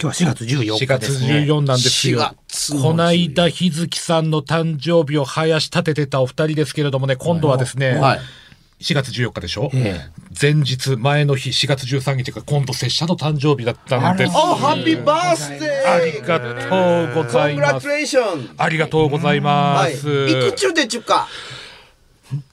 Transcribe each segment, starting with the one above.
今日は4月14 4日月ですね。14なんですよ。4こないだ日月さんの誕生日を生し立ててたお二人ですけれどもね、今度はですね、はい。4月14日でしょ、え前日、前の日、4月13日が今度拙者の誕生日だったんです。ハッピーバースデありがとうございます。ありがとうございます。い。くちゅうでちゅか？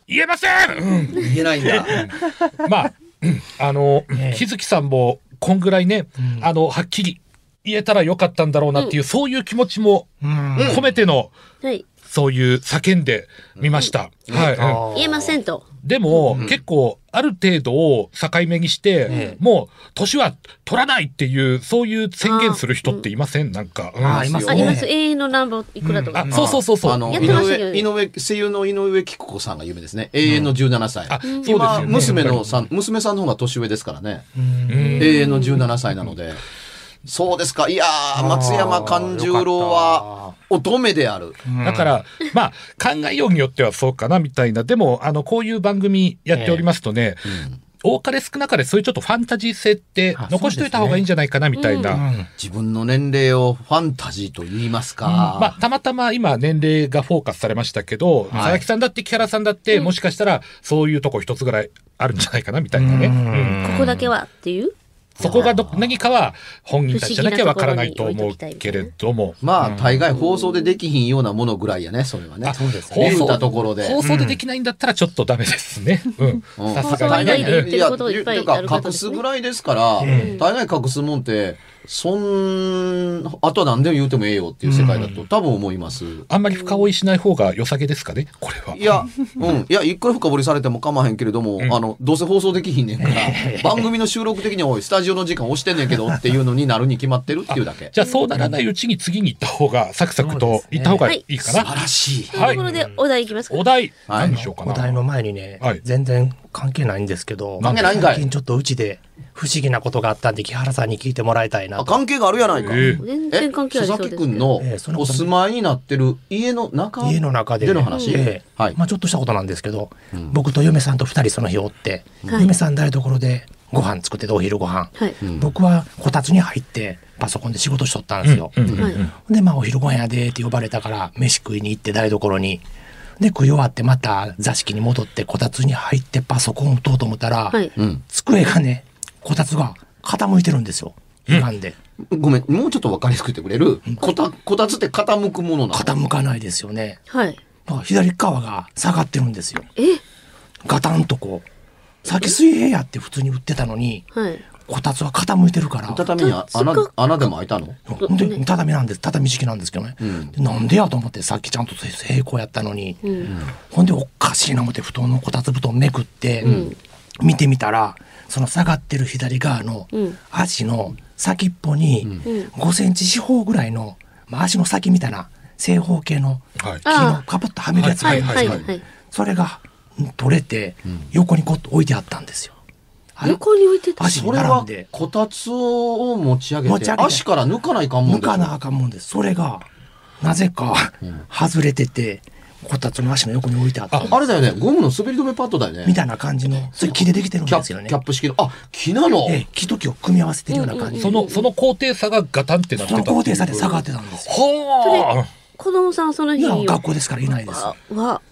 言えません、うん。言えないんだ。まあ、うん。あの、ええ。日月さんも、こんぐらいね、あの、はっきり言えたらよかったんだろうなっていう、そういう気持ちもうん。込めての、はい。そういう叫んでみました。はい。うん言えませんと。でも、結構、ある程度を境目にして、ええもう、年は取らないっていう、そういう宣言する人っていません、なんか。うんあいますあります。ね永遠のナンバーいくらとか。あ、そうそうそうそう。あの、井上、井上、声優の井上貴子さんが有名ですね。永遠の17歳。あ、そうですね。娘のさん、娘さんの方が年上ですからね。うんうん永遠の17歳なので。そうですか。いやー、松山勘十郎は、乙女である。だから、まあ、考えようによってはそうかな、みたいな。でも、あの、こういう番組やっておりますとね、多かれ少なかれそういうちょっとファンタジー性ってあ残しといた方がいいんじゃないかな、みたいな。うん自分の年齢をファンタジーと言いますか。まあ、たまたま今年齢がフォーカスされましたけど、はい佐々木さんだって木原さんだって、もしかしたらそういうとこ一つぐらいあるんじゃないかなみたいなね。うんここだけはっていう？そこがど何かは本人たちじゃなきゃわからないと思うけれども。まあ、大概放送でできひんようなものぐらいやね、それはね。そうです放送ところで。放送でできないんだったらちょっとダメですね。うん。うんさすがにね。てることいやある方てか隠すぐらいですから、大概隠すもんって、そん、あとは何でも言うてもええよっていう世界だと多分思います。あんまり深追いしない方が良さげですかね、これは。いや、うん。いや、いくら深掘りされても構わへんけれども、あの、どうせ放送できひんねんから、番組の収録的に、おい、スタジオの時間押してんねんけどっていうのになるに決まってるっていうだけ。じゃあそうならないうちに次に行った方が、サクサクと行った方がいいか素晴な。らしい。というところでお題いきますか？お題、はい何にしようかな？お題の前にね、はい全然関係ないんですけど、関係ないんかい最近ちょっとうちで不思議なことがあったんで、木原さんに聞いてもらいたいな。関係があるやないか。ええ全然関係ありそう佐ですね々木くんのええそんなことお住まいになってる家の中家の中で,、での話、ええはい。まあちょっとしたことなんですけど、僕と嫁さんと二人その日おって、はい嫁さん台所でご飯作っててお昼ご飯、はい。僕はこたつに入ってパソコンで仕事しとったんですよ。でまあお昼ご飯やでって呼ばれたから飯食いに行って台所に。で食い終わってまた座敷に戻ってこたつに入ってパソコン打とうと思ったら、はい。うん。机がねこたつが傾いてるんですよ。歪んで、ごめん、もうちょっとわかりやすく言ってくれる？こた、こたつって傾くものなの？傾かないですよね。はい。まあ左側が下がってるんですよ。え？ガタンとこう。先水平やって普通に売ってたのにはい。こたつは傾いてるから。畳にあ穴、穴でも開いたの？ほん。で畳なんです。畳敷きなんですけどね、ん。でなんでやと思ってさっきちゃんと平行やったのに、うん。ほんでおかしいな思って布団のこたつ布団めくって、見てみたらその下がってる左側のうん足の先っぽに5センチ四方ぐらいの、まあ、足の先みたいな正方形のはい。木のカポッとはめるやつがあはい。るんです。それがうん取れて横にこっと置いてあったんですよ。はい横に置いてた。足にそれは並んで、こたつを持ち上げて足から抜かないかんも抜かなあかんもんです。それが、なぜか、外れてて、こたつの足の横に置いてあった。んですあれだよね。ゴムの滑り止めパッドだよね。みたいな感じの、それ木でできてるんキャですよね。ッキャ。ップ式の。あ木なの、ええ、木と木を組み合わせてるような感じ。で。その、その高低差がガタンってなってた。その高低差で下がっってたんですよ。はあ。子供さんそのい日や学校ですからいないです。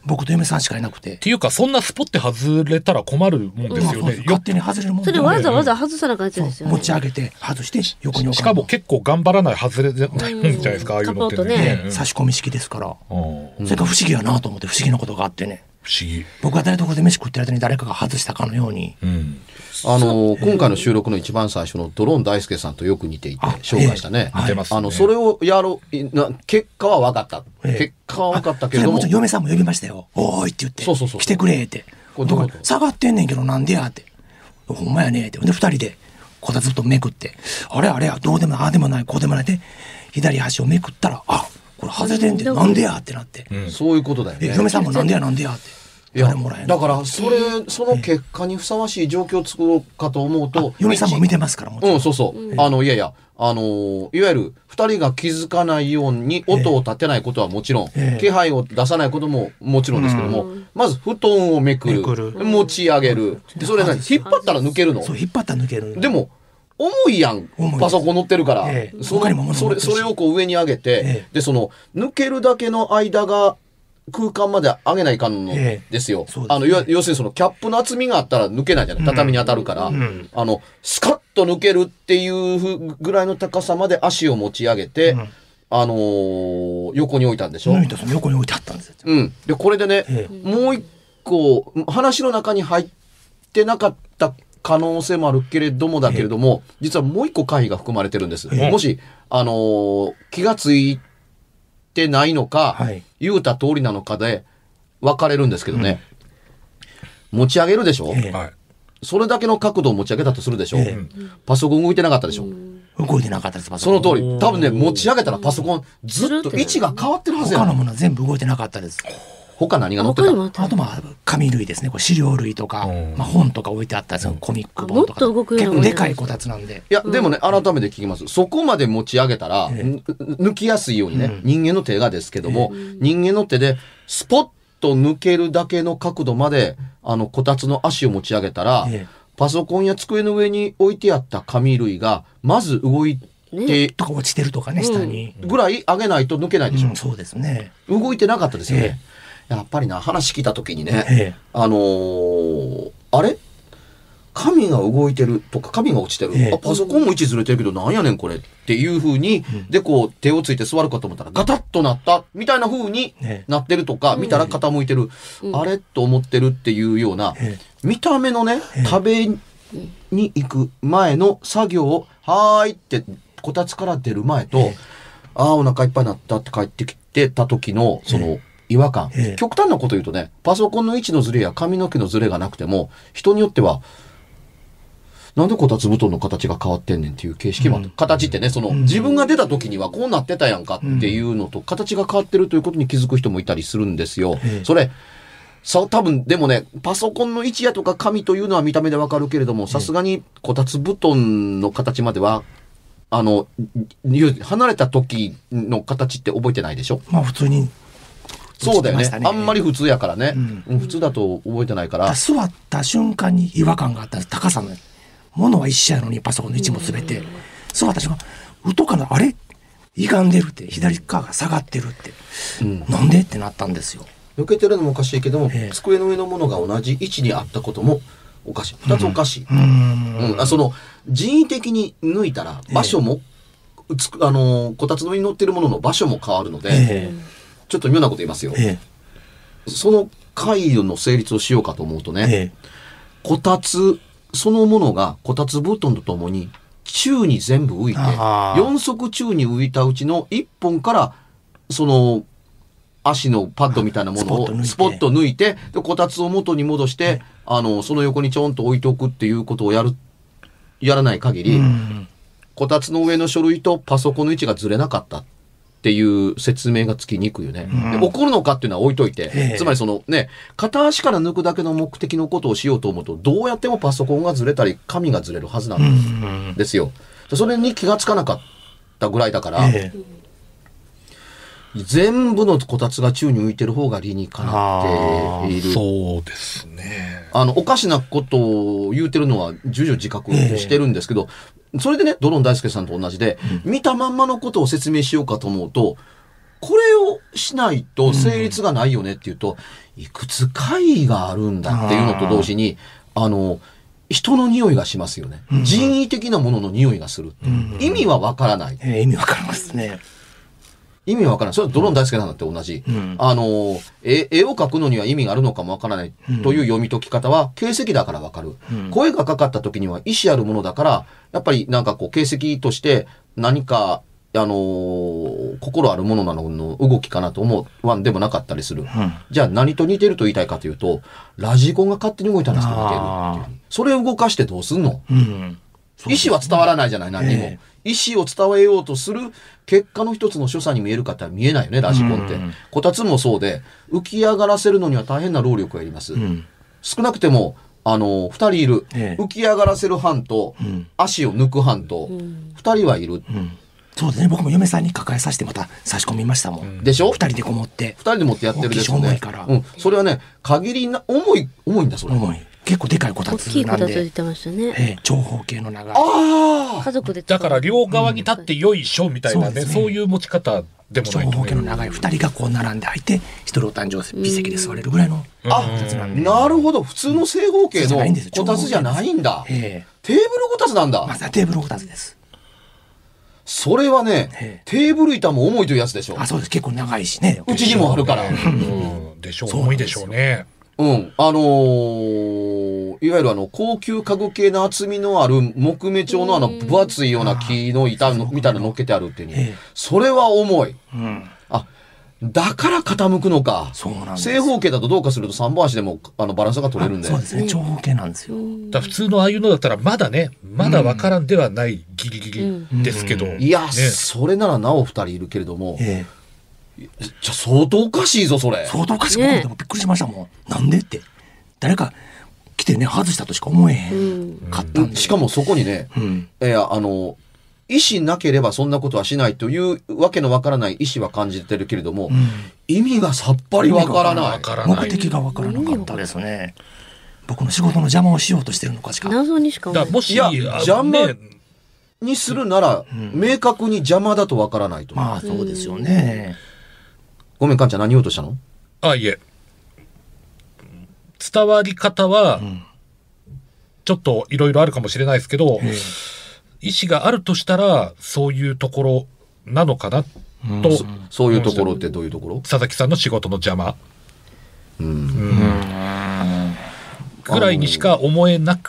僕と嫁さんしかいなくてっ。ていうか、そんなスポって外れたら困るもんですよね。よ勝手に外れるもんそれわざわざ外さな感じですよね。持ち上げて外して横に置しかも結構頑張らない外れないもんじゃないですか、ああいうのってねうん差し込み式ですから。うんそれが不思議やなと思って不思議なことがあってね。不思議。僕が誰とこで飯食ってる間に誰かが外したかのように。うん。あの今回の収録の一番最初のドローン大輔さんとよく似ていてあ紹介したね、ええ似てますねあのそれをやろういな結果は分かった、ええ結果は分かったけれどもそれもちろん嫁さんも呼びましたよ。おーいって言って。そうそうそう来てくれって。こ下がってんねんけどなんでやって。ほんまやねって。で、二人でこたつとめくって。あれあれや、どうでもああでもない、こうでもないで、左端をめくったら、あ、これ外れてんで、なんでやってなって。そういうことだよえ、ね嫁さんもなんでやなんでやって。いや誰もらえんだからそれその結果にふさわしい状況を作ろうかと思うと嫁さんも見てますから、もちろん。うん、そう。そう。あの、いやいや、あのーいわゆる、二人が気づかないように音を立てないことはもちろん、ええ。気配を出さないことももちろんですけども、まず布団をめくる、めくる。持ち上げる。でそれ何？引っ張ったら抜けるの？そう、引っ張ったら抜ける。でも、重いやん。パソコン乗ってるから、ええ。そ他にも物それそれをこう上に上げて、ええ。でその抜けるだけの間が空間まで上げないかんのええ。ですよ。すね。あの要要するにそのキャップの厚みがあったら抜けないじゃない。畳に当たるから、ん。あのスカッと抜けるっていうふぐらいの高さまで足を持ち上げて、ん。あのー横に置いたんでしょ？横に置いてあったんですよ。うん。で、これでね、え。もう一個、話の中に入ってなかった可能性もあるけれどもだけれども、実はもう一個回避が含まれてるんです。えもし、あのー気がついてないのか、はい言うた通りなのかで分かれるんですけどね。持ち上げるでしょ？それだけの角度を持ち上げたとするでしょ、えパソコン動いてなかったでしょ、動いてなかったです、パソそコンの通り。多分ね、持ち上げたらパソコンずっと位置が変わってるはずやん。他のものは全部動いてなかったです。他何が載ってた？あとまあ紙類ですね、これ資料類とか、うん。まあ本とか置いてあったりする。コミック本とか。あもっと動くような。結構でかいこたつなんで。いや、でもね、改めて聞きます。そこまで持ち上げたら、抜きやすいようにね、うん。人間の手がですけども、人間の手で、スポッと抜けるだけの角度まで、あの、こたつの足を持ち上げたら、ええ。パソコンや机の上に置いてあった紙類が、まず動いて、とか落ちてるとかね、下に。ぐらい上げないと抜けないでしょ。うん、そうですね。動いてなかったですよえね。やっぱりな、話聞いた時にね、ええ。あのーあれ？紙が動いてるとか紙が落ちてる、ええ。あパソコンも位置ずれてるけどなんやねんこれ。っていう風に、でこう手をついて座るかと思ったらガタッとなった。みたいな風にええ。なってるとか、見たら傾いてる、あれ？と思ってるっていうような、え見た目のね、ええ。食べに行く前の作業を「はーい」ってこたつから出る前と、ええ。ああお腹いっぱいになったって帰ってきてた時のその違和感、ええ。極端なこと言うとねパソコンの位置のズレや髪の毛のズレがなくても人によってはなんでこたつ布団の形が変わってんねんっていう形式もある、形ってねその、自分が出た時にはこうなってたやんかっていうのと、形が変わってるということに気づく人もいたりするんですよ。ええ。それそう、多分、でもね、パソコンの位置やとか紙というのは見た目でわかるけれども、さすがにこたつ布団の形までは、あの、い離れた時の形って覚えてないでしょ？まあ普通に。そうだよねあんまり普通やからね、んうん普通だと覚えてないから。座った瞬間に違和感があった高さの。ものは一緒やのにパソコンの位置も全て。座った瞬間、うとかな、あれ？歪んでるって、左側が下がってるって。うんなんで？ってなったんですよ。抜けてるのもおかしいけども、ええ机の上のものが同じ位置にあったこともおかしい。二つおかしい。うーん。うんあその人為的に抜いたら場所も、つくあのこたつの上に乗ってるものの場所も変わるので、えちょっと妙なこと言いますよ。え。え。その回路の成立をしようかと思うとね、ええ。こたつそのものがこたつ布団とともに宙に全部浮いてあー4足宙に浮いたうちの1本からその足のパッドみたいなものをスポッと抜いて。でこたつを元に戻して、あのその横にちょんと置いておくっていうことをやるやらない限り、うん。こたつの上の書類とパソコンの位置がずれなかった。っっていう説明がつきにくいよね。で怒るのかっていうのは置いといて、ええつまりそのね、片足から抜くだけの目的のことをしようと思うと、どうやってもパソコンがずれたり、紙がずれるはずなんですよ。でそれに気がつかなかったぐらいだから、ええ全部のこたつが宙に浮いてる方が理にかなっている。そうですね。あの、おかしなことを言うてるのは重々自覚してるんですけど、それでね、ドローン大輔さんと同じで、見たまんまのことを説明しようかと思うと、これをしないと成立がないよねっていうと、いくつ会があるんだっていうのと同時に、あの、人の匂いがしますよね。人為的なものの匂いがする。意味はわからない。ええ意味わかりますね。意味わからない。それはドローン大輔さんだって同じ。んあの、絵絵を描くのには意味があるのかもわからないという読み解き方は、形跡だからわかる。声がかかった時には意思あるものだから、やっぱりなんかこう、形跡として何か、あのー心あるものなのの動きかなと思わんでもなかったりする。じゃあ何と似てると言いたいかというと、ラジコンが勝手に動いたんですと似てるっていうあそれを動かしてどうすんの？うん。意思は伝わらないじゃない、何にも。え意思を伝えようとする結果の一つの所作に見えるかって見えないよね、ラジコンってうん。こたつもそうで、浮き上がらせるのには大変な労力がいります。うん。少なくても、あの、二人いる。ええ浮き上がらせる班と、ん足を抜く班と、二人はいる。うん。そうですね。僕も嫁さんに抱えさせてまた差し込みましたもん。でしょ？二人でこもって二。人で持ってやってるでしょ重いから。うん。それはね、限りな、重い、重いんだ、それ。重い。結構でかいこた大つきいこたつ言っなんで。てましたね。ええ長方形の長い。ああ家族でだから両側に立ってよいしょみたいなね、そうですねそういう持ち方でも長ないとね。方形の長い二人がこう並んで入って、一人お誕生日席で座れるぐらいのこあたつなんで。なるほど。普通の正方形のこたつじゃないんだ。ええテーブルこたつなんだ。まさテーブルこたつです。それはねええ、テーブル板も重いというやつでしょ。あ、そうです。結構長いしね。うちにもあるから。うんでしょう重いでしょうね。うん。あのーいわゆるあの、高級家具系の厚みのある木目調のあの、分厚いような木の板のみたいなの乗っけてあるっていう。それは重い。うん。あ、だから傾くのか。そうなんです正方形だとどうかすると3本足でもあのバランスが取れるんで。そうですね。長方形なんですよ。だから普通のああいうのだったらまだね、まだわからんではないギリギリですけど。いや、ね、それならなお二人いるけれども、えじゃ相当おかしいぞ、それえ。相当おかしくて、びっくりしましたもん。なんでって。誰か来てね、外したとしか思えへんかったんで。しかもそこにね、うん。いや、あの、意思なければそんなことはしないというわけのわからない意思は感じてるけれども、意味がさっぱりわからない。わからない。目的がわからなかったですね。僕の仕事の邪魔をしようとしてるのかしか。謎にしかもし、いやあ邪魔ねにするなら、明確に邪魔だとわからないと。まあそうですよね。ごめん、かんちゃん何言おうとしたの？あ、いえ。伝わり方は、ちょっといろいろあるかもしれないですけど、え意思があるとしたら、そういうところなのかな、と、そういうところってどういうところ？佐々木さんの仕事の邪魔。うん。ぐらいにしか思えな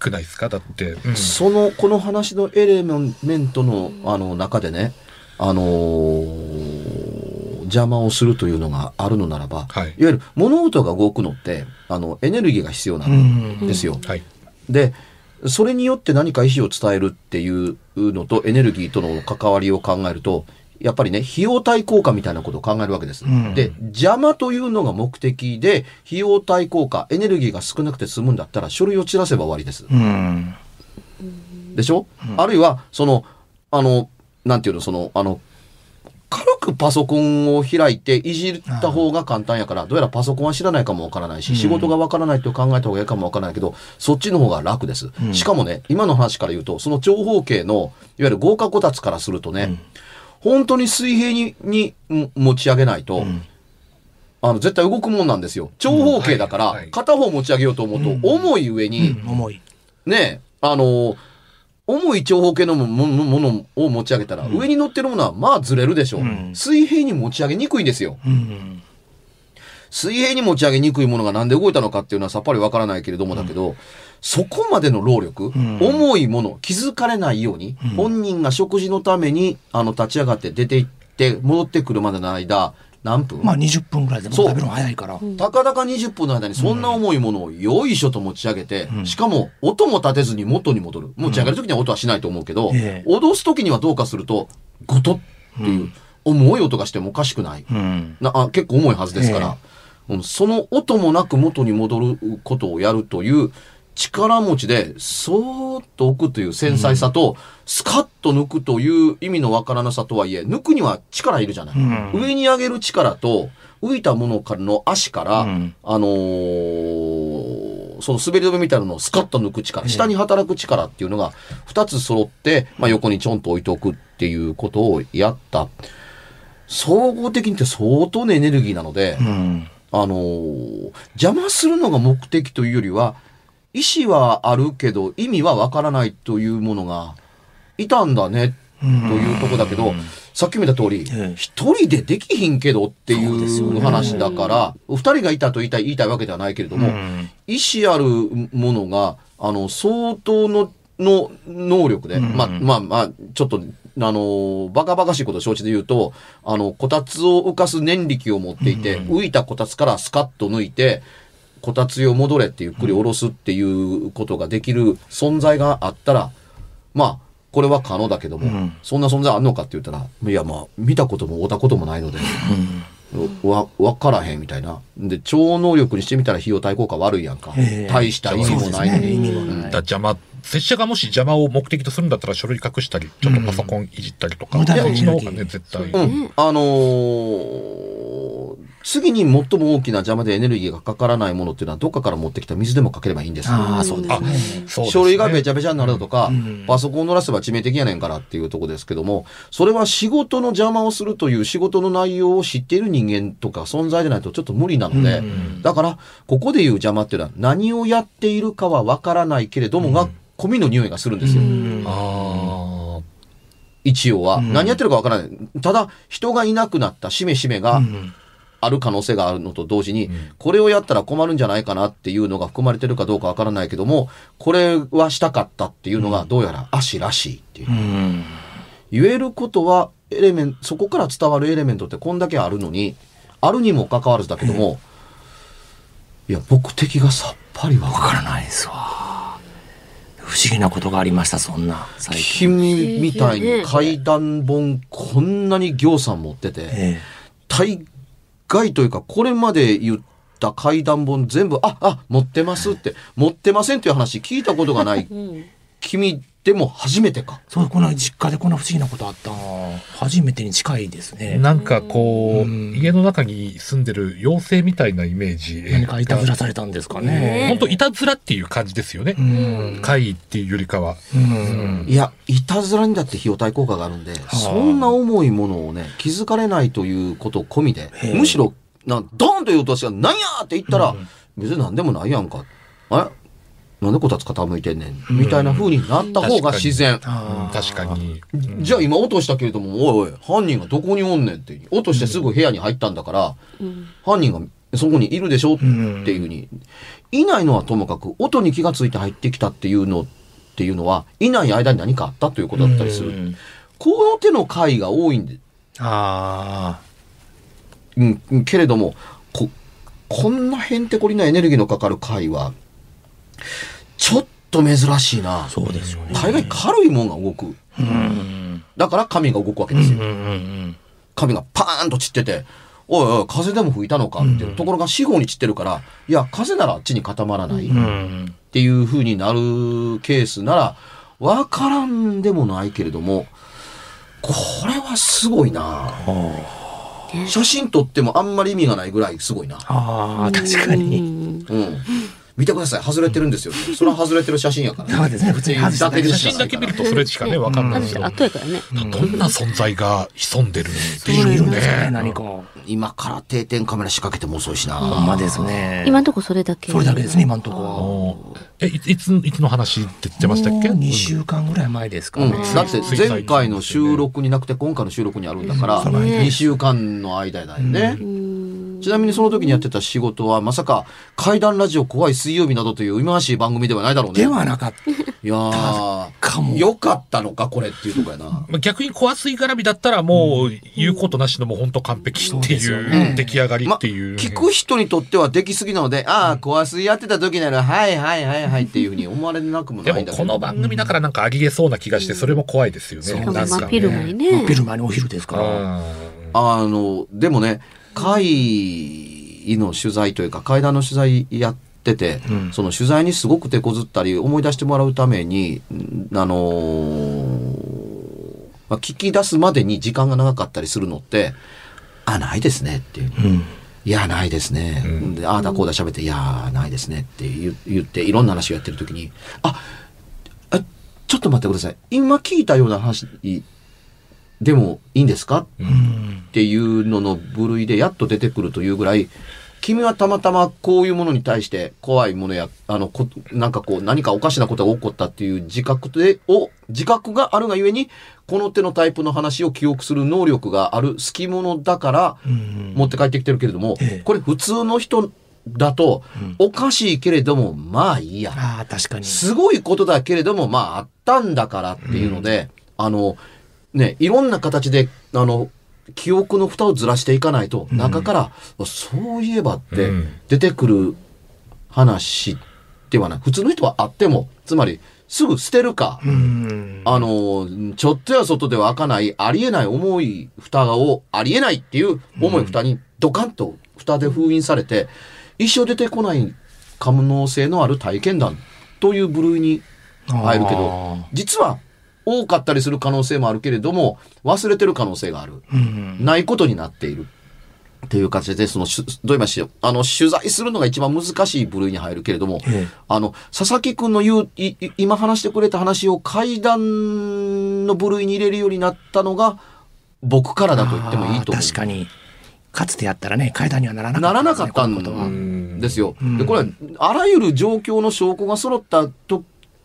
くないですか？だって。うん。その、この話のエレメントの、あの、中でね、あのー邪魔をするというのがあるのならば、はいいわゆる物事が動くのって、あの、エネルギーが必要なんですよ。はい。で、それによって何か意思を伝えるっていうのとエネルギーとの関わりを考えると、やっぱりね、費用対効果みたいなことを考えるわけです。んで、邪魔というのが目的で、費用対効果、エネルギーが少なくて済むんだったら、書類を散らせば終わりです。うん。でしょ、あるいは、その、あの、なんていうの、その、あの、軽くパソコンを開いていじった方が簡単やから、どうやらパソコンは知らないかもわからないし、仕事がわからないと考えた方がいいかもわからないけど、そっちの方が楽です。しかもね、今の話から言うと、その長方形の、いわゆる豪華こたつからするとね、本当に水平ににん持ち上げないと、あの、絶対動くもんなんですよ。長方形だから、片方持ち上げようと思うと、重い上に。ねあの、重い長方形のももものを持ち上げたら、上に乗ってるものはまあずれるでしょう、ん。水平に持ち上げにくいんですよ。うん。水平に持ち上げにくいものがなんで動いたのかっていうのはさっぱりわからないけれどもだけど、そこまでの労力、ん。重いもの、気づかれないように、本人が食事のために、あの、立ち上がって出て行って、戻ってくるまでの間、何分、まあ20分ぐらいでもそう。食べるの早いから。たかだか20分の間にそんな重いものをよいしょと持ち上げて、しかも音も立てずに元に戻る。持ち上げるときには音はしないと思うけど、ええ。脅すときにはどうかすると、ゴトっていう、重い音がしてもおかしくない。うん。なあ結構重いはずですから、うん。その音もなく元に戻ることをやるという力持ちで、そーっと置くという繊細さと、スカッと抜くという意味のわからなさとはいえ、抜くには力いるじゃない。ん上に上げる力と、浮いたものからの足から、うんあのーその滑り止めみたいなのをスカッと抜く力、下に働く力っていうのが2つ揃って、まあ、横にちょんと置いておくっていうことをやった。総合的にって相当なエネルギーなので、うん。あのー邪魔するのが目的というよりは、意思はあるけど意味はわからないというものがいたんだね、というとこだけど、さっきも言った通りええ、一人でできひんけどっていう話だから、二人がいたと言いたい、言いたいわけではないけれども、うん。意思あるものが、あの、相当の、の能力で、うん。まあ、まあ、まあ、ちょっと、あの、バカバカしいことを承知で言うと、あの、こたつを浮かす念力を持っていて、浮いたこたつからスカッと抜いて、こたつよ戻れってゆっくり下ろすっていうことができる存在があったら、まあ、これは可能だけども、うん。そんな存在あんのかって言ったら、いや、まあ、見たことも会ったこともないので、わ、わからへんみたいな。で、超能力にしてみたら費用対効果悪いやんか。ええ。大した意味もないのに。ね。うん。だ邪魔拙者がもし邪魔を目的とするんだったら書類隠したりちょっとパソコンいじったりとか、無駄なそっちの方がね絶対、うん。あのー次に最も大きな邪魔でエネルギーがかからないものっていうのはどっかから持ってきた水でもかければいいんですよああ、そうですあね。そうですね書類がべちゃべちゃになるとか、うんパソコン乗らせば致命的やねんからっていうとこですけども、それは仕事の邪魔をするという仕事の内容を知っている人間とか存在でないとちょっと無理なので、だから、ここで言う邪魔っていうのは何をやっているかはわからないけれどもが、込みの匂いがするんですよ。ああ一応は。何やってるかわからない。ただ、人がいなくなったしめしめがうんある可能性があるのと同時に、これをやったら困るんじゃないかなっていうのが含まれてるかどうかわからないけども、これはしたかったっていうのがどうやら足らしいっていう。うん。言えることは、エレメント、そこから伝わるエレメントってこんだけあるのに、あるにもかかわらずだけども、いや、目的がさっぱりわわかからないですわ。不思議なことがありました、そんな、最近。君みたいに階段本こんなに行さん持ってて、え大概というか、これまで言った階段本全部、あ、あ、持ってますって、持ってませんっていう話聞いたことがない、君でも初めてか。えそう、この実家でこんな不思議なことあったの初めてに近いですね。なんかこう、うん家の中に住んでる妖精みたいなイメージ何かいたずらされたんですかね。本当いたずらっていう感じですよね、うん。怪異っていうよりかは、うん。いや、いたずらにだって費用対効果があるんで、そんな重いものをね、気づかれないということ込みでむしろ、なドーンと言うと私が、なんやって言ったら、別に何でもないやんか。あれなんでこたつ傾いてんねん。みたいな風になった方が自然。確かに、じゃあ今落としたけれども、おいおい、犯人がどこにおんねんって。落としてすぐ部屋に入ったんだから、犯人がそこにいるでしょっていうふうに。いないのはともかく、音に気がついて入ってきたっていうのっていうのは、いない間に何かあったということだったりする。うんこの手の回が多いんで、あうん、うんけれども、こ、こんなへんてこりなエネルギーのかかる回は、ちょっと珍しいなあ、。そうですよね。大概軽いもんが動く。うん。だから神が動くわけですよ。うんうん神がパーンと散ってて、おいおい、風でも吹いたのかっていうところが四方に散ってるから、いや、風ならあっちに固まらないっ。ていう風になるケースなら、わからんでもないけれども、これはすごいな写真撮ってもあんまり意味がないぐらいすごいな。ああ、確かに。うん。見てください。外れてるんですよ。それは外れてる写真やから。ね。普通に写真だけ見るとそれしかね分かんないですけど、後やからね。どんな存在が潜んでるんでしょういるんですかね、ね。何か。今から定点カメラ仕掛けても遅いしな。ほんまですね。今んとこそれだけ？それだけですね、今のとこえいいついつの話って言ってましたっけ？2週間ぐらい前ですかうん、ね。だって前回の収録になくて今回の収録にあるんだから、その間2週間の間だよね。ちなみにその時にやってた仕事は、まさか、怪談ラジオ怖い水曜日などという忌まわしい番組ではないだろうね。ではなかった。いやー、かもよかったのか、これっていうとこやな。まあ逆に怖すい絡みだったらもう言うことなしのもう本当完璧っていうね出来上がりまっていう。聞く人にとってはできすぎなので、ああ、怖すぎやってた時なら、はいはいはいはいっていうふうに思われなくもでもないんだけど。この番組だからなんかありえそうな気がしてそれも怖いですよね。しかもなんか真っ昼間にね。真っ昼間にお昼ですから。うんあの、でもね、会の取材というか、会談の取材やってて、うんその取材にすごく手こずったり、思い出してもらうために、んあのーまあ、聞き出すまでに時間が長かったりするのって、あ、ないですねっていう。うん。いや、ないですね。うんでああだこうだ喋って、いや、ないですねって言言って、いろんな話をやってるときに、あ、あ、ちょっと待ってください。今聞いたような話でもいいんですか？うん。っていうのの部類でやっと出てくるというぐらい、君はたまたまこういうものに対して怖いものや、あの、こなんかこう何かおかしなことが起こったっていう自覚で、を、自覚があるがゆえに、この手のタイプの話を記憶する能力がある好き者だから、うん。持って帰ってきてるけれども、ええこれ普通の人だと、おかしいけれども、まあいいや。ああ、確かに。すごいことだけれども、まああったんだからっていうので、あの、ね、いろんな形で、あの、記憶の蓋をずらしていかないと、中から、そういえばってうん出てくる話ではない。普通の人はあっても、つまり、すぐ捨てるか、うん。あの、ちょっとや外では開かない、ありえない重い蓋を、ありえないっていう重い蓋にドカンと蓋で封印されて、一生出てこない可能性のある体験談という部類に入るけどあ、実は多かったりする可能性もあるけれども、忘れてる可能性がある。うん。ないことになっている。っていう形で、その、どう言いましょう。あの、取材するのが一番難しい部類に入るけれども、ええあの、佐々木くんの言う、今話してくれた話を階段の部類に入れるようになったのが、僕からだと言ってもいいと思う。確かに。かつてやったらね、階段にはならなかなったね、らなかったんですよ。うんで、これは、あらゆる状況の証拠が揃ったと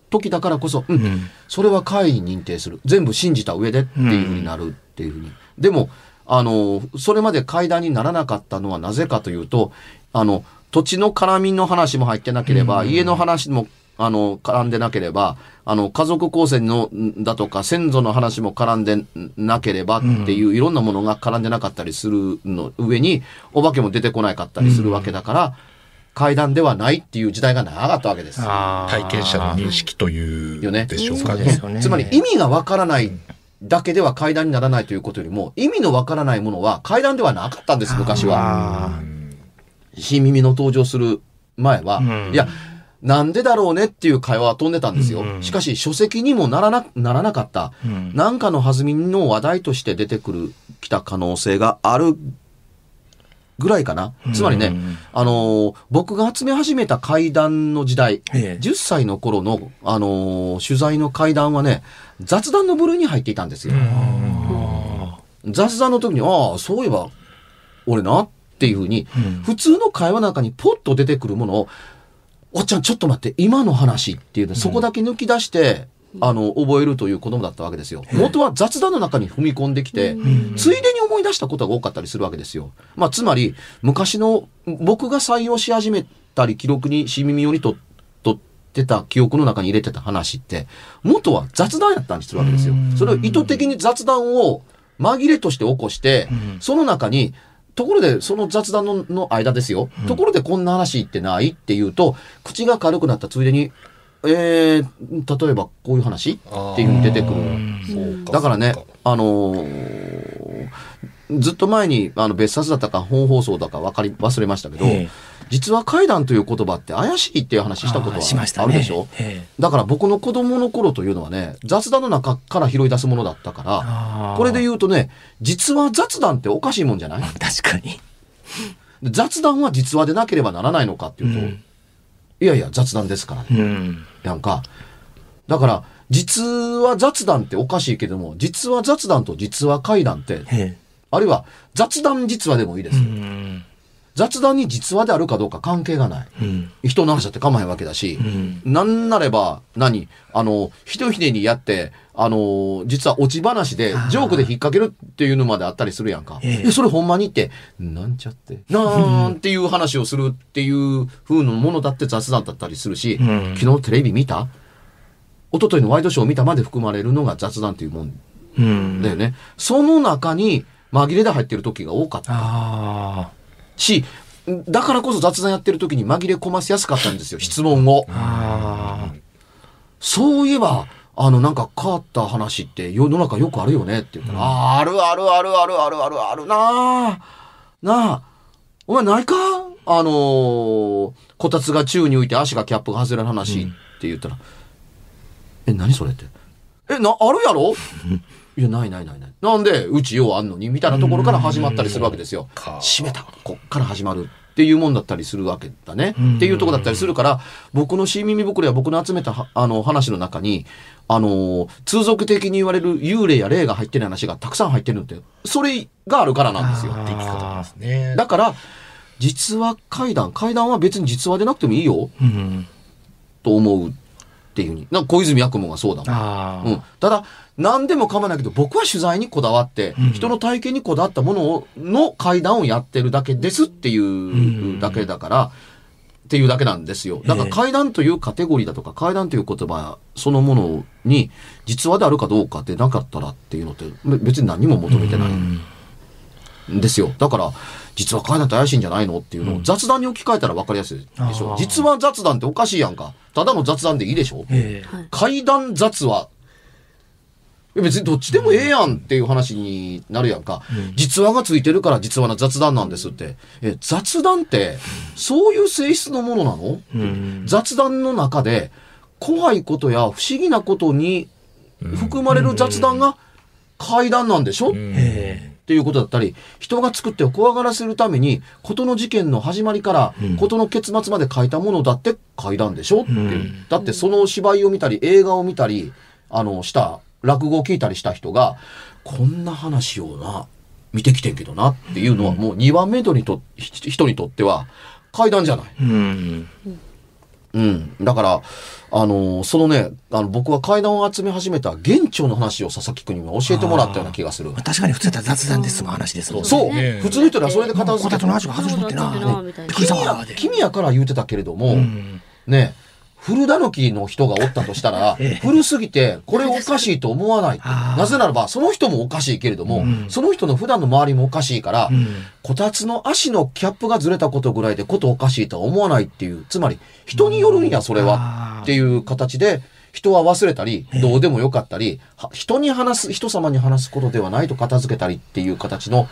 時だからこそ、うんうんそれは会に認定する。全部信じた上でっていうふうになるっていうふうに。でも、あの、それまで階段にならなかったのはなぜかというと、あの、土地の絡みの話も入ってなければ、家の話も、あの、絡んでなければ、あの、家族構成の、んだとか、先祖の話も絡んでなければっていう、いろんなものが絡んでなかったりするの上に、お化けも出てこないかったりするわけだから、階段ではないっていう時代が長かったわけです。体験者の認識というよねでしょうかね。よね。つまり意味がわからないだけでは階段にならないということよりも、意味のわからないものは階段ではなかったんです、昔は。あ新耳の登場する前は。うんいや、なんでだろうねっていう会話は飛んでたんですよ。うんしかし、書籍にもならな、ならなかった。ーうんなんかの弾みの話題として出てくる、きた可能性があるぐらいかな。つまりね、うん。あのー僕が集め始めた怪談の時代、ええ。10歳の頃の、あのー取材の怪談はね、雑談の部類に入っていたんですよ。雑談の時に、ああ、そういえば、俺な、っていうふうに、うん。普通の会話の中にポッと出てくるものを、おっちゃんちょっと待って、今の話っていうの、そこだけ抜き出して、あの、覚えるという子供だったわけですよ。元は雑談の中に踏み込んできて、ついでに思い出したことが多かったりするわけですよ。まあ、つまり、昔の、僕が採用し始めたり、記録に、し耳用にと、取ってた記憶の中に入れてた話って、元は雑談やったんでするわけですよ。それを意図的に雑談を紛れとして起こして、その中に、ところで、その雑談のの間ですよ。ところでこんな話ってないっていうと、口が軽くなったついでに、えー、例えばこういう話？っていうのに出てくる。だからねあのーずっと前に、あの、別冊だったか本放送だか分かり、忘れましたけど、ええ。実は怪談という言葉って怪しいっていう話したことあーしましたね。はあるでしょ？ええ。だから僕の子供の頃というのはね、雑談の中から拾い出すものだったから、これで言うとね、実は雑談っておかしいもんじゃない？確かに。で雑談は実話でなければならないのかっていうと、うんいやいや、雑談ですからね。うん。やんか。だから、実は雑談っておかしいけども、実は雑談と実は怪談って、えあるいは雑談実話でもいいですえ。うよ。ん。雑談に実話であるかどうか関係がない。うん。人の話だって構わへんわけだし、んなんなれば何、あの、ひとひねにやって、あの、実は落ち話で、ジョークで引っ掛けるっていうのまであったりするやんか。えそれほんまにって、なんちゃって、なんていう話をするっていう風のものだって雑談だったりするし、ん昨日テレビ見た？一昨日のワイドショーを見たまで含まれるのが雑談っていうもんうん。だよね。その中に紛れで入ってる時が多かった。あし、だからこそ雑談やってる時に紛れ込ませやすかったんですよ、質問をあ。。あそういえば、あの、なんか変わった話って世の中よくあるよねって言ったら、あーあるあるあるあるあるあるあるなあなあ、お前ないか？あのーこたつが宙に浮いて足がキャップが外れる話って言ったら、え、何それって？え、な、あるやろ？いや、ないないないない。なんで、うちようあんのにみたいなところから始まったりするわけですよ。か閉めた。こっから始まる。っていうもんだったりするわけだね。っていうとこだったりするから、僕の新耳袋や僕の集めたはあの話の中に、あのー通俗的に言われる幽霊や霊が入ってない話がたくさん入ってるのって、それがあるからなんですよ。あって方なんですね。だから、実話怪談、怪談は別に実話でなくてもいいよ、うん。と思うっていうふうに。なんか小泉八雲がそうだもん。うん、ただ何でも構わないけど僕は取材にこだわって、うん。人の体験にこだわったものをの会談をやってるだけですっていうだけだから、っていうだけなんですよ。だからええ会談というカテゴリーだとか会談という言葉そのものに実話であるかどうかってなかったらっていうのってべ別に何も求めてない。うんんですよ。だから実は会談って怪しいんじゃないのっていうのを雑談に置き換えたら分かりやすいでしあょー。実は雑談っておかしいやんか。ただの雑談でいいでしょ。ええ。はい。怪談雑話。別にどっちでもええやんっていう話になるやんか。実話がついてるから実話な雑談なんですって。え、雑談って、そういう性質のものなの、う。ん。雑談の中で、怖いことや不思議なことに含まれる雑談が怪談なんでしょ、うん。えっていうことだったり、人が作ってを怖がらせるために、事の事件の始まりから、事の結末まで書いたものだって怪談でしょ？っていう。うん。だってその芝居を見たり、映画を見たり、あの、した、落語を聞いたりした人が、こんな話をな、見てきてんけどなっていうのは、もう2番目にと、ひ人にとっては、怪談じゃない。えうん。うん。だから、あのそのね、あの、僕は怪談を集め始めた玄長の話を佐々木君にも教えてもらったような気がする。確かに普通やったら雑談で済む話ですもんね。そう、ね。普通の人らそれで片こ付けて。た君やから言うてたけれども、うん。ね古田の木の人がおったとしたら、ええ。古すぎて、これおかしいと思わない。なぜならば、その人もおかしいけれども、うん。その人の普段の周りもおかしいから、うん。こたつの足のキャップがずれたことぐらいでことおかしいとは思わないっていう、つまり、人によるんや、それあはー。っていう形で、人は忘れたり、どうでもよかったり、は人に話す、人様に話すことではないと片付けたりっていう形の、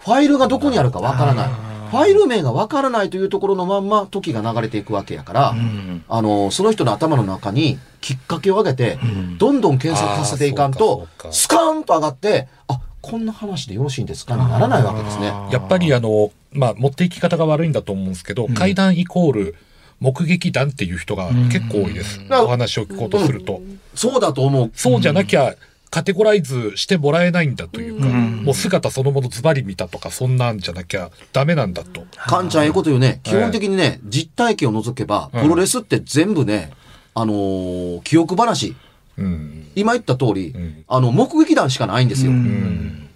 ファイルがどこにあるかわからない。ファイル名がわからないというところのまんま時が流れていくわけやから、んあの、その人の頭の中にきっかけを上げて、んどんどん検索させていかんとスカーンと上がって、あ、こんな話でよろしいんですか？にならないわけですね。やっぱりあの、まあ、持っていき方が悪いんだと思うんですけど、怪談イコール目撃談っていう人が結構多いです。うんお話を聞こうとすると。そうだと思う。そうじゃなきゃ、カテゴライズしてもらえないんだというか、うんもう姿そのものズバリ見たとか、そんなんじゃなきゃダメなんだと。カンちゃんええこと言うね。基本的にね、実体験を除けば、うんプロレスって全部ね、あのー記憶話。うん。今言った通り、んあの、目撃談しかないんですよ。うん。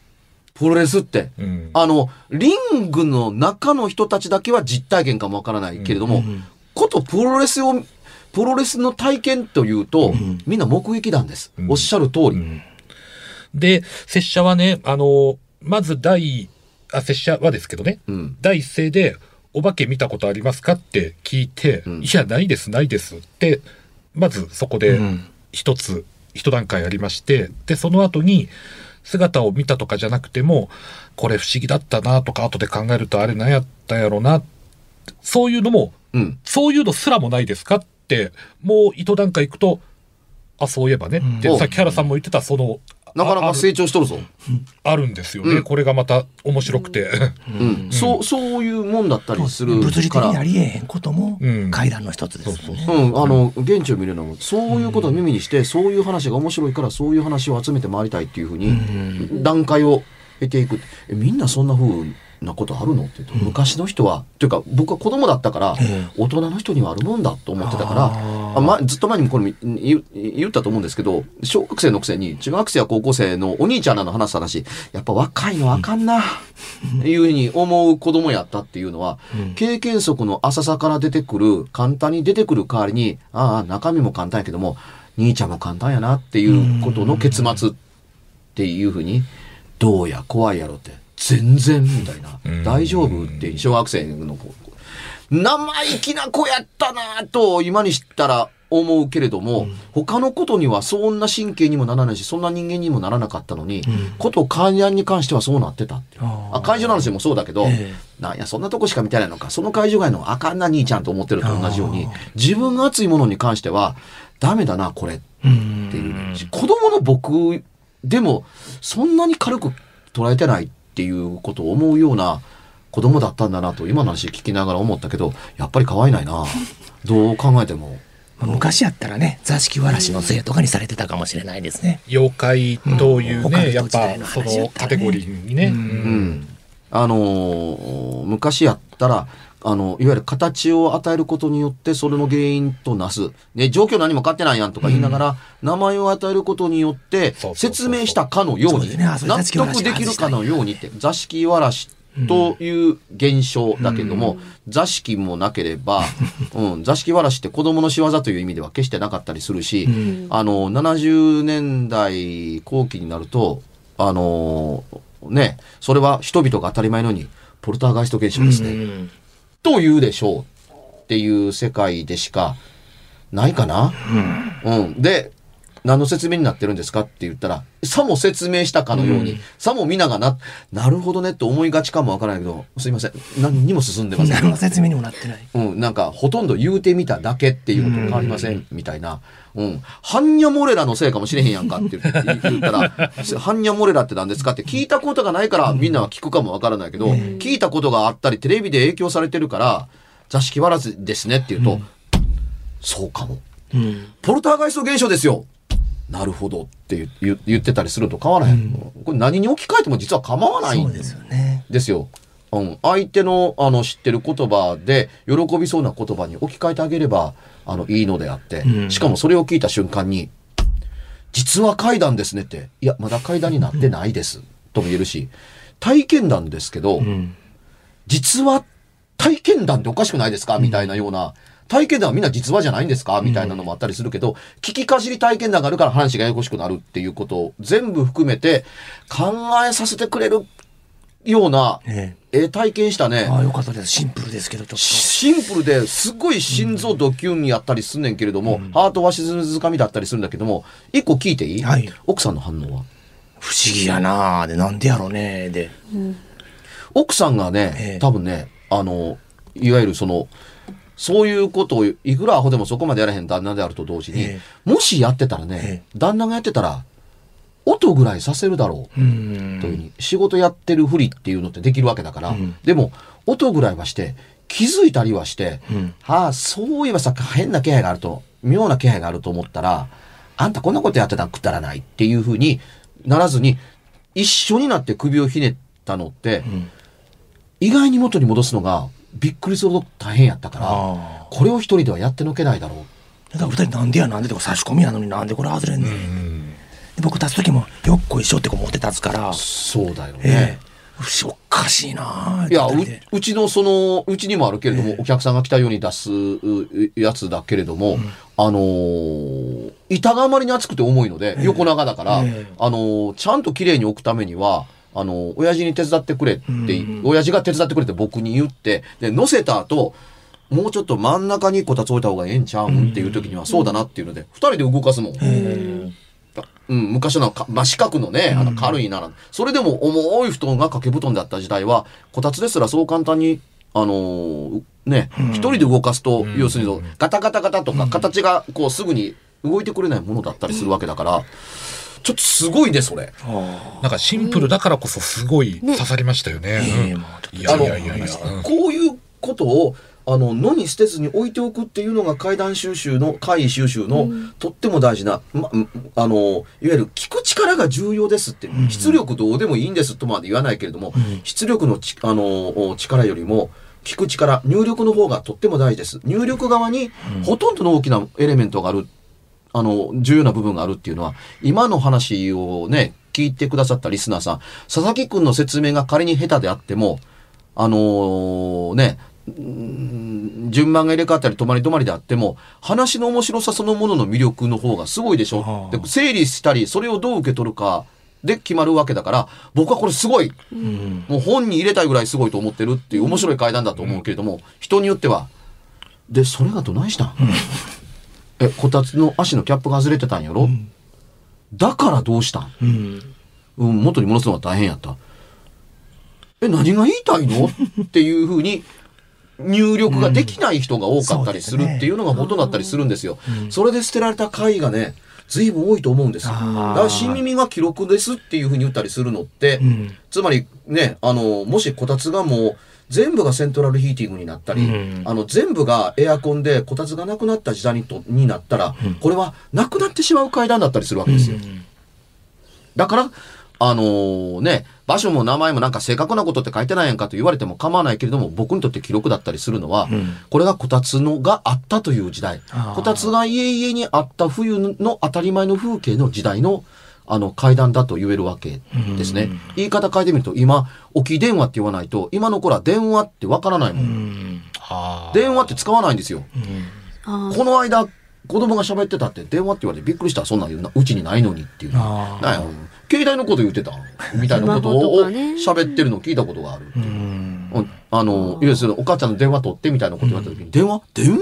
プロレスって。うん。あの、リングの中の人たちだけは実体験かもわからないけれども、ことプロレスを、プロレスの体験というと、みんな目撃談です。おっしゃる通り。で、拙者はね、あの、まず第、あ、拙者はですけどね、うん。第一声で、お化け見たことありますか？って聞いて、んいや、ないです、ないですって、まずそこでうん。一つ、一段階ありまして、で、その後に、姿を見たとかじゃなくても、これ不思議だったなとか、後で考えるとあれ何やったやろな、そういうのも、うん。そういうのすらもないですか？って、もう一段階いくと、あ、そういえばねって、うんさっき原さんも言ってた、その、ああるなかなか成長しとるぞ。あるんですよね。うんこれがまた面白くて。うん。そう、そういうもんだったりする物理的から。にありえへんこともうん階段の一つですよね。うん、あの、現地を見るのも、そういうことを耳にして、そういう話が面白いから、そういう話を集めて回りたいっていうふうに、段階を経ていく。えみんなそんな風なことあるの？って言うと、昔の人は、というか僕は子供だったから、え大人の人にはあるもんだと思ってたから、あま、ずっと前にもこれ言言ったと思うんですけど、小学生のくせに中学生や高校生のお兄ちゃんらの話した話、やっぱ若いのあかんな、いうふうに思う子供やったっていうのは、経験則の浅さから出てくる、簡単に出てくる代わりに、ああ、中身も簡単やけども、兄ちゃんも簡単やなっていうことの結末っていうふうに、どうや怖いやろって、全然みたいな、大丈夫って小学生の子、生意気な子やったなと今に知ったら思うけれども、他のことにはそんな神経にもならないし、そんな人間にもならなかったのに、こと関連に関してはそうなってたって。あ会場の話もそうだけど、えなんや、そんなとこしか見てないのか、その会場外のあかんな兄ちゃんと思ってると同じように、自分が熱いものに関しては、ダメだな、これっていう。子供の僕でも、そんなに軽く捉えてないっていうことを思うような子供だったんだなと、今の話聞きながら思ったけど、やっぱり可愛いないな。どう考えても。まあ昔やったらね座敷わらしのせいとかにされてたかもしれないですね。妖怪といううんね、やっぱそのカテゴリーにね。ううんうん。あのー昔やったら、あの、いわゆる形を与えることによって、それの原因となす。ね、状況何も変わってないやんとか言いながら、名前を与えることによって説明したかのように、納得できるかのようにって、座敷わらしという現象だけども、座敷もなければ、うん、座敷わらしって子供の仕業という意味では決してなかったりするし、あの、70年代後期になると、あのね、それは人々が当たり前のように、ポルターガイスト現象ですね。うんと言うでしょうっていう世界でしかないかな。うん。で、何の説明になってるんですかって言ったら、さも説明したかのように、さも皆がな、なるほどねって思いがちかもわからないけど、すいません。何にも進んでません。何の説明にもなってない。うん、なんか、ほとんど言うてみただけっていうのと変わりません、みたいな。うん。ハンニャモレラのせいかもしれへんやんかって言った ら、ハンニャモレラって何ですかって聞いたことがないからみんなは聞くかもわからないけど、聞いたことがあったり、テレビで影響されてるから、座敷わらずですねって言うと、そうかも。うん。ポルターガイスト現象ですよ。なるほどって言ってたりすると変わらへん。これ何に置き換えても実は構わないんですよね。ですよ。うん、相手のあの知ってる言葉で喜びそうな言葉に置き換えてあげればあのいいのであって、うんしかもそれを聞いた瞬間に「実は階段ですね」って「いやまだ階段になってないです」とも言えるし体験談ですけど、うん。実は体験談っておかしくないですか？みたいなような、体験談はみんな実話じゃないんですか？みたいなのもあったりするけど、聞きかじり体験談があるから話がややこしくなるっていうことを全部含めて考えさせてくれるような、ねえ。え体験したね。ああ、よかったです。シンプルですけど、ちょっと。シンプルですごい心臓ドキュンやったりすんねんけれども、ハートは静かみだったりするんだけども、一個聞いていい、はい。奥さんの反応は？不思議やなあで、なんでやろうねで。奥さんがね、ええ。多分ね、あの、いわゆるその、そういうことを、いくらアホでもそこまでやらへん旦那であると同時に、えもしやってたらね、旦那がやってたら、音ぐらいさせるだろう。うん。というふうに、仕事やってるふりっていうのってできるわけだから、ん。でも、音ぐらいはして、気づいたりはして、うん。ああ、そういえばさ、変な気配があると、妙な気配があると思ったら、あんたこんなことやってたらくだらないっていうふうにならずに、一緒になって首をひねったのって、ん。意外に元に戻すのがびっくりするほど大変やったから、あこれを一人ではやってのけないだろう。だから二人なんでやなんでとか差し込みやのになんでこれ外れんねん。で僕立つ時もよっこいしょってこう持って立つから、そうだよえね。えおかしいなあいやうちのその、うちにもあるけれども、ええ。お客さんが来たように出すうやつだけれども、あのー板があまりに厚くて重いので、横長だから、ええ。あのーちゃんと綺麗に置くためには、あのー親父に手伝ってくれって、親父が手伝ってくれって僕に言って、で、乗せた後、もうちょっと真ん中にこたつ置いた方がええんちゃうんっていう時には、そうだなっていうので、二人で動かすもん。うん、昔のか、まあ、四角のね、あの軽いなら、それでも重い布団が掛け布団だった時代は、こたつですらそう簡単に、あのーね、一人で動かすと、要するに、ガタガタガタとか、形がこうすぐに動いてくれないものだったりするわけだから、ちょっとすごいね、それ。なんかシンプルだからこそすごいね。刺さりましたよね。ええうんいやいやいやいや。う。んこういうことを、あの野に捨てずに置いておくっていうのが怪談収集の怪異収集のとっても大事な、ま、あのいわゆる聞く力が重要ですって、出力どうでもいいんですとまで言わないけれども、出力のちあの力よりも聞く力入力の方がとっても大事です。入力側にほとんどの大きなエレメントがあるあの重要な部分があるっていうのは今の話をね聞いてくださったリスナーさん佐々木くんの説明が仮に下手であってもあのーね、うん順番が入れ替わったり止まり止まりであっても、話の面白さそのものの魅力の方がすごいでしょ？は。あ。で整理したり、それをどう受け取るかで決まるわけだから、僕はこれすごい、うん。もう本に入れたいぐらいすごいと思ってるっていう面白い階段だと思うけれども、人によっては、で、それがどないしたん？え、こたつの足のキャップが外れてたんやろ、だからどうしたん？うん。うん、元に戻すのが大変やった。え、何が言いたいの？っていうふうに入力ができない人が多かったりするっていうのが元だったりするんですよ。それで捨てられた回がね、随分多いと思うんですよ。だから新耳が記録ですっていうふうに言ったりするのって、うん。つまりね、あの、もしこたつがもう全部がセントラルヒーティングになったり、うん。あの、全部がエアコンでこたつがなくなった時代にとになったら、これはなくなってしまう階段だったりするわけですよ。だから、あのーね、場所も名前もなんか正確なことって書いてないやんかと言われても構わないけれども、僕にとって記録だったりするのは、ん。これがこたつのがあったという時代。こたつが家々にあった冬の当たり前の風景の時代の、あの、階段だと言えるわけですね。言い方変えてみると、今、置き電話って言わないと、今の頃は電話ってわからないもん。電話って使わないんですよ。この間、子供が喋ってたって電話って言われてびっくりした。そんなん言うなうちにないのにっていう。なんや、携帯のこと言ってた？みたいなことを喋ってるの聞いたことがある。うんう。ん。あの、いわゆるお母ちゃんの電話取ってみたいなこと言われた時に、電話？電話？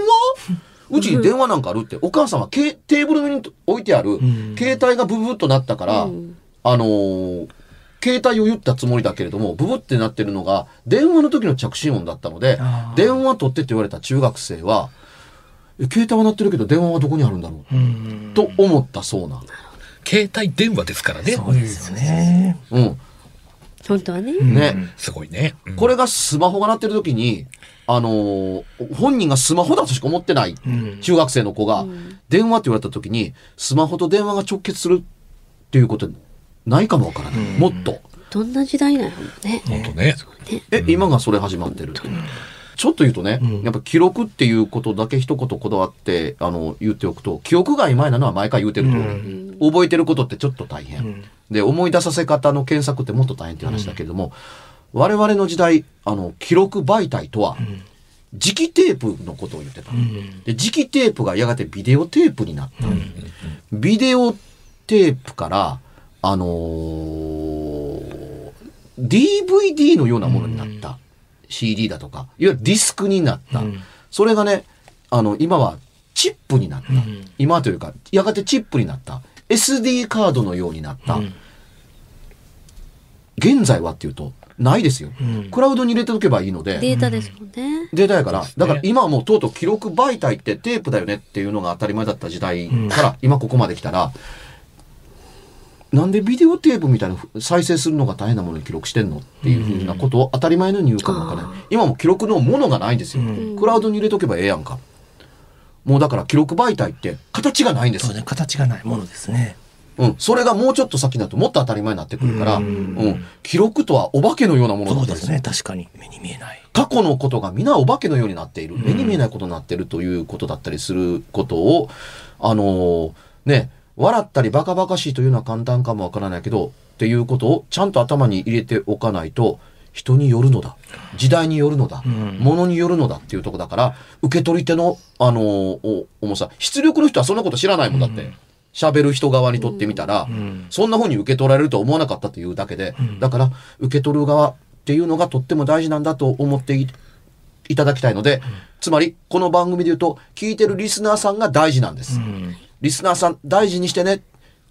うちに電話なんかあるって、お母さんはけテーブルに置いてあるん、携帯がブブッとなったから、うんあのー携帯を言ったつもりだけれども、ブブってなってるのが、電話の時の着信音だったので電話取ってって言われた中学生は、え携帯は鳴ってるけど電話はどこにあるんだろう、うんと思ったそうな。携帯電話ですからね。そうですよね。うん。本当はね。ね。すごいね。うんこれがスマホが鳴ってる時に、あのー本人がスマホだとしか思ってないん中学生の子が、電話って言われた時に、スマホと電話が直結するっていうことないかもわからない。もっと。どんな時代なのね。本当ね。え、今がそれ始まってる。ちょっと言うとね、やっぱ記録っていうことだけ一言こだわって、あの、言っておくと、記憶が曖昧なのは毎回言うてると、覚えてることってちょっと大変。で、思い出させ方の検索ってもっと大変っていう話だけれども、我々の時代、あの、記録媒体とは、磁気テープのことを言ってた。で、磁気テープがやがてビデオテープになった。ビデオテープから、あのー DVD のようなものになった。CD だとか、いわゆるディスクになった。それがね、あの、今はチップになった。今というか、やがてチップになった。SD カードのようになった。現在はっていうと、ないですよ。クラウドに入れておけばいいので、データですもんね。データやから、だから今はもうとうとう記録媒体ってテープだよねっていうのが当たり前だった時代から今ここまで来たら、なんでビデオテープみたいな再生するのが大変なものに記録してんのっていうふうなことを当たり前のように言うかもわからない。今も記録のものがないんですよ。クラウドに入れとけばええやんか。もうだから記録媒体って形がないんですそうね、形がないものですね。うん。それがもうちょっと先だともっと当たり前になってくるから、うん。記録とはお化けのようなものだったりそうですね、確かに目に見えない。過去のことが皆お化けのようになっている、目に見えないことになっているということだったりすることを、あのーね、笑ったりバカバカしいというのは簡単かもわからないけど、っていうことをちゃんと頭に入れておかないと、人によるのだ。時代によるのだ。ものによるのだっていうとこだから、受け取り手の、あのーお重さ。出力の人はそんなこと知らないもんだって。喋る人側にとってみたら、そんな風に受け取られると思わなかったというだけで、だから、受け取る側っていうのがとっても大事なんだと思っていいただきたいので、つまり、この番組で言うと、聞いてるリスナーさんが大事なんです。リスナーさん大事にしてね。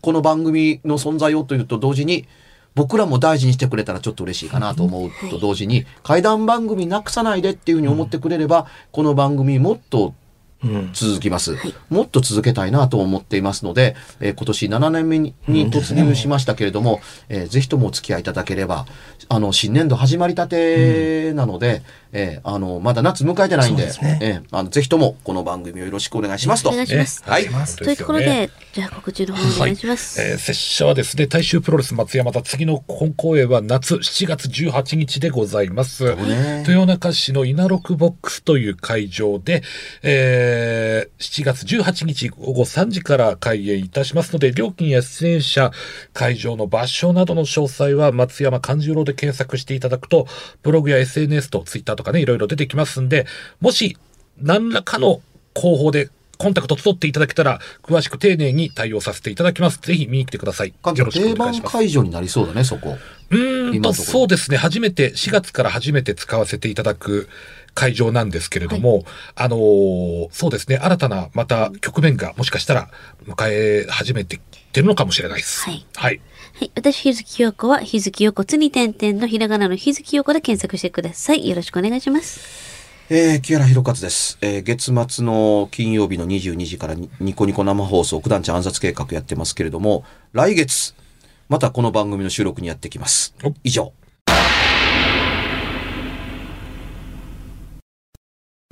この番組の存在をというと同時に、僕らも大事にしてくれたらちょっと嬉しいかなと思うと同時に、怪談番組なくさないでっていうふうに思ってくれれば、この番組もっと続きます。もっと続けたいなと思っていますので、えー今年7年目にに突入しましたけれども、えーぜひともお付き合いいただければ、あの、新年度始まりたてなので、えーあの、まだ夏迎えてないんで、ですねえーあのぜひともこの番組をよろしくお願いしますと。お願いします。はい。というところで、じゃあ告知の方お願いします。はいえー拙者はですね、大衆プロレス松山田、次の本公演は夏7月18日でございます。ね豊中市の稲六ボックスという会場で、えー7月18日午後3時から開演いたしますので、料金や出演者、会場の場所などの詳細は松山勘十郎で検索していただくと、ブログや SNS と Twitter とかね、いろいろ出てきますんで、もし何らかの広報でコンタクト取っていただけたら、詳しく丁寧に対応させていただきます。ぜひ見に来てください。よろしく定番お願いします。会場になりそうだね、そこ。うーんと、そうですね。初めて、4月から初めて使わせていただく会場なんですけれども、あのーそうですね。新たな、また局面がもしかしたら迎え始めてきてるのかもしれないです。はいはい。はい。私、日月陽子は、日月陽子つに点々のひらがなの日月陽子で検索してください。よろしくお願いします。えー、木原博勝です。えー、月末の金曜日の22時からニニコニコ生放送、九段ちゃん暗殺計画やってますけれども、来月、またこの番組の収録にやってきますお。以上。